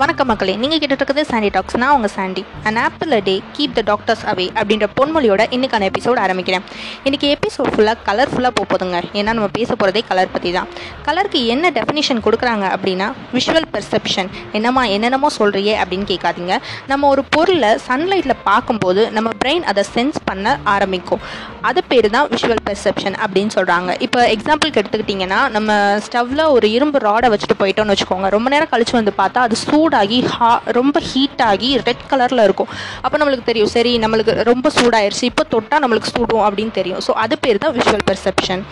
வணக்கம் மக்களே நீங்கள் கேட்டுட்டு சாண்டி டாக்ஸ் நான் உங்கள் Sandy an apple day keep the doctors away அப்படின்ற பொன்மொழியோட இன்னைக்கான எபிசோட் ஆரம்பிக்கிறேன். இன்றைக்கி எபிசோட் ஃபுல்லாக கலர்ஃபுல்லாக போக போதுங்க. ஏன்னா நம்ம பேச போகிறதே கலர் பற்றி தான் கலருக்கு என்ன டெஃபினிஷன் கொடுக்குறாங்க அப்படின்னா விஷுவல் பெர்செப்ஷன் என்னம்மா என்னென்னமோ சொல்கிறியே அப்படின்னு கேட்காதீங்க. நம்ம ஒரு பொருளை சன்லைட்டில் பார்க்கும்போது நம்ம பிரெயின் அதை சென்ஸ் பண்ண ஆரம்பிக்கும். அது பேர் தான் விஷுவல் பெர்செப்ஷன் அப்படின்னு சொல்கிறாங்க இப்போ எக்ஸாம்பிளுக்கு எடுத்துக்கிட்டிங்கன்னா நம்ம ஸ்டவ்வில் ஒரு இரும்பு ராடை வச்சுட்டு போயிட்டோம்னு வச்சுக்கோங்க. ரொம்ப நேரம் கழிச்சு வந்து பார்த்தா அது சூடாகி ஹா ரொம்ப ஹீட் ஆகி ரெட் கலரில் இருக்கும். அப்போ நம்மளுக்கு தெரியும் சரி நம்மளுக்கு ரொம்ப சூடாயிருச்சு இப்போ தொட்டால் நம்மளுக்கு சூடும் அப்படின்னு தெரியும். ஸோ அது பேர் தான் விஷுவல் பெர்செப்ஷன்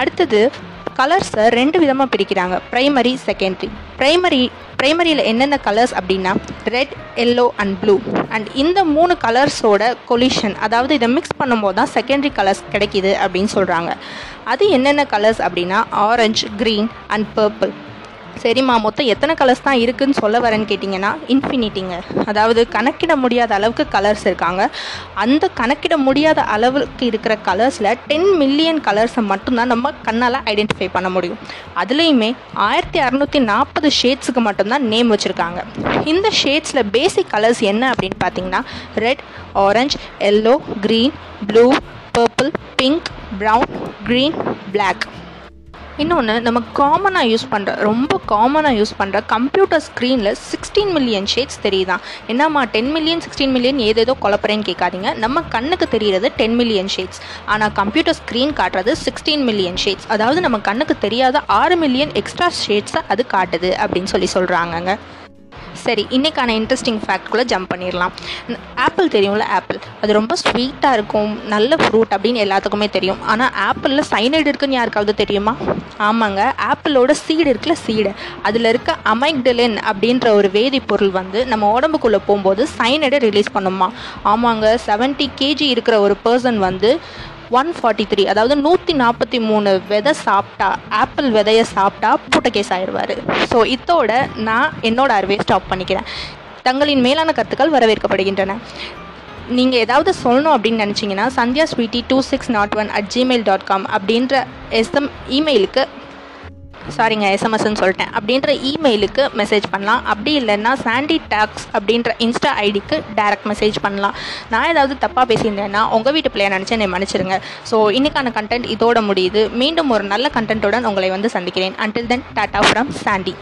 அடுத்தது கலர்ஸை ரெண்டு விதமாக பிரிக்கிறாங்க. ப்ரைமரி செகண்டரி ப்ரைமரி ப்ரைமரியில் என்னென்ன கலர்ஸ் அப்படின்னா red yellow and blue and இந்த மூணு கலர்ஸோட கொலிஷன் அதாவது இதை மிக்ஸ் பண்ணும்போது தான் செகண்டரி கலர்ஸ் கிடைக்கிது அப்படின்னு சொல்கிறாங்க அது என்னென்ன கலர்ஸ் அப்படின்னா ஆரஞ்சு க்ரீன் அண்ட் பர்பிள் சரிம்மா மொத்தம் எத்தனை கலர்ஸ் தான் இருக்குதுன்னு சொல்ல வரேன்னு கேட்டிங்கன்னா இன்ஃபினிட்டிங்க அதாவது கணக்கிட முடியாத அளவுக்கு கலர்ஸ் இருக்காங்க. அந்த கணக்கிட முடியாத அளவுக்கு இருக்கிற கலர்ஸில் டென் மில்லியன் கலர்ஸை மட்டும்தான் நம்ம கண்ணால் ஐடென்டிஃபை பண்ண முடியும். அதுலேயுமே ஆயிரத்தி அறநூற்றி நாற்பது ஷேட்ஸுக்கு மட்டும்தான் நேம் வச்சுருக்காங்க. இந்த ஷேட்ஸில் பேசிக் கலர்ஸ் என்ன அப்படின்னு பார்த்தீங்கன்னா red orange yellow green blue purple pink brown green black இன்னொன்று நம்ம காமனாக யூஸ் பண்ணுற ரொம்ப காமனாக யூஸ் பண்ணுற கம்ப்யூட்டர் ஸ்க்ரீனில் சிக்ஸ்டீன் மில்லியன் ஷேட்ஸ் தெரியுதான் என்னம்மா டென் மில்லியன் சிக்ஸ்டீன் மில்லியன் ஏதேதோ குழப்பறேன்னு கேட்காதீங்க. நம்ம கண்ணுக்கு தெரிகிறது டென் மில்லியன் ஷேட்ஸ் ஆனால் கம்ப்யூட்டர் ஸ்க்ரீன் காட்டுறது சிக்ஸ்டீன் மில்லியன் ஷேட்ஸ் அதாவது நம்ம கண்ணுக்கு தெரியாத ஆறு மில்லியன் எக்ஸ்ட்ரா ஷேட்ஸை அது காட்டுது அப்படின்னு சொல்லி சொல்கிறாங்கங்க சரி இன்றைக்கான இன்ட்ரெஸ்டிங் ஃபேக்ட்குள்ளே ஜம்ப் பண்ணிடலாம். ஆப்பிள் தெரியும்ல ஆப்பிள் அது ரொம்ப ஸ்வீட்டாக இருக்கும் நல்ல ஃப்ரூட் அப்படின்னு எல்லாத்துக்குமே தெரியும். ஆனால் ஆப்பிளில் சைனைடு இருக்குன்னு யாருக்காவது தெரியுமா? ஆமாங்க ஆப்பிளோட சீடு இருக்குல்ல சீடு அதில் இருக்க அமைக்டலின் அப்படின்ற ஒரு வேதிப்பொருள் வந்து நம்ம உடம்புக்குள்ளே போகும்போது சைனைடை ரிலீஸ் பண்ணுமா? ஆமாங்க செவன்ட்டி கேஜி இருக்கிற ஒரு பர்சன் வந்து ஒன் ஃபார்ட்டி த்ரீ அதாவது நூற்றி நாற்பத்தி மூணு விதை சாப்பிட்டா ஆப்பிள் விதையை சாப்பிட்டா பூட்ட கேஸ் ஆயிடுவார். ஸோ இதோட நான் என்னோட அறிவையை ஸ்டாப் பண்ணிக்கிறேன். தங்களின் மேலான கருத்துக்கள் வரவேற்கப்படுகின்றன. நீங்கள் ஏதாவது சொல்லணும் அப்படின்னு நினச்சிங்கன்னா Sandhya sweety two six not one at Gmail dot com அப்படின்ற எஸ்எம் இமெயிலுக்கு சாரிங்க எஸ்எம்எஸ்ன்னு சொல்லிட்டேன். அப்படின்ற இமெயிலுக்கு மெசேஜ் பண்ணலாம். அப்படி இல்லைன்னா சாண்டி டாக்ஸ் அப்படின்ற இன்ஸ்டா ஐடிக்கு டேரக்ட் மெசேஜ் பண்ணலாம். நான் ஏதாவது தப்பாக பேசியிருந்தேன்னா உங்கள் வீட்டு பிள்ளைய நினச்சி என்னை மன்னிச்சிருங்க. ஸோ இன்றைக்கான கண்டென்ட் இதோட முடியுது. மீண்டும் ஒரு நல்ல கண்டென்ட்டுடன் உங்களை வந்து சந்திக்கிறேன். Until then tata from Sandy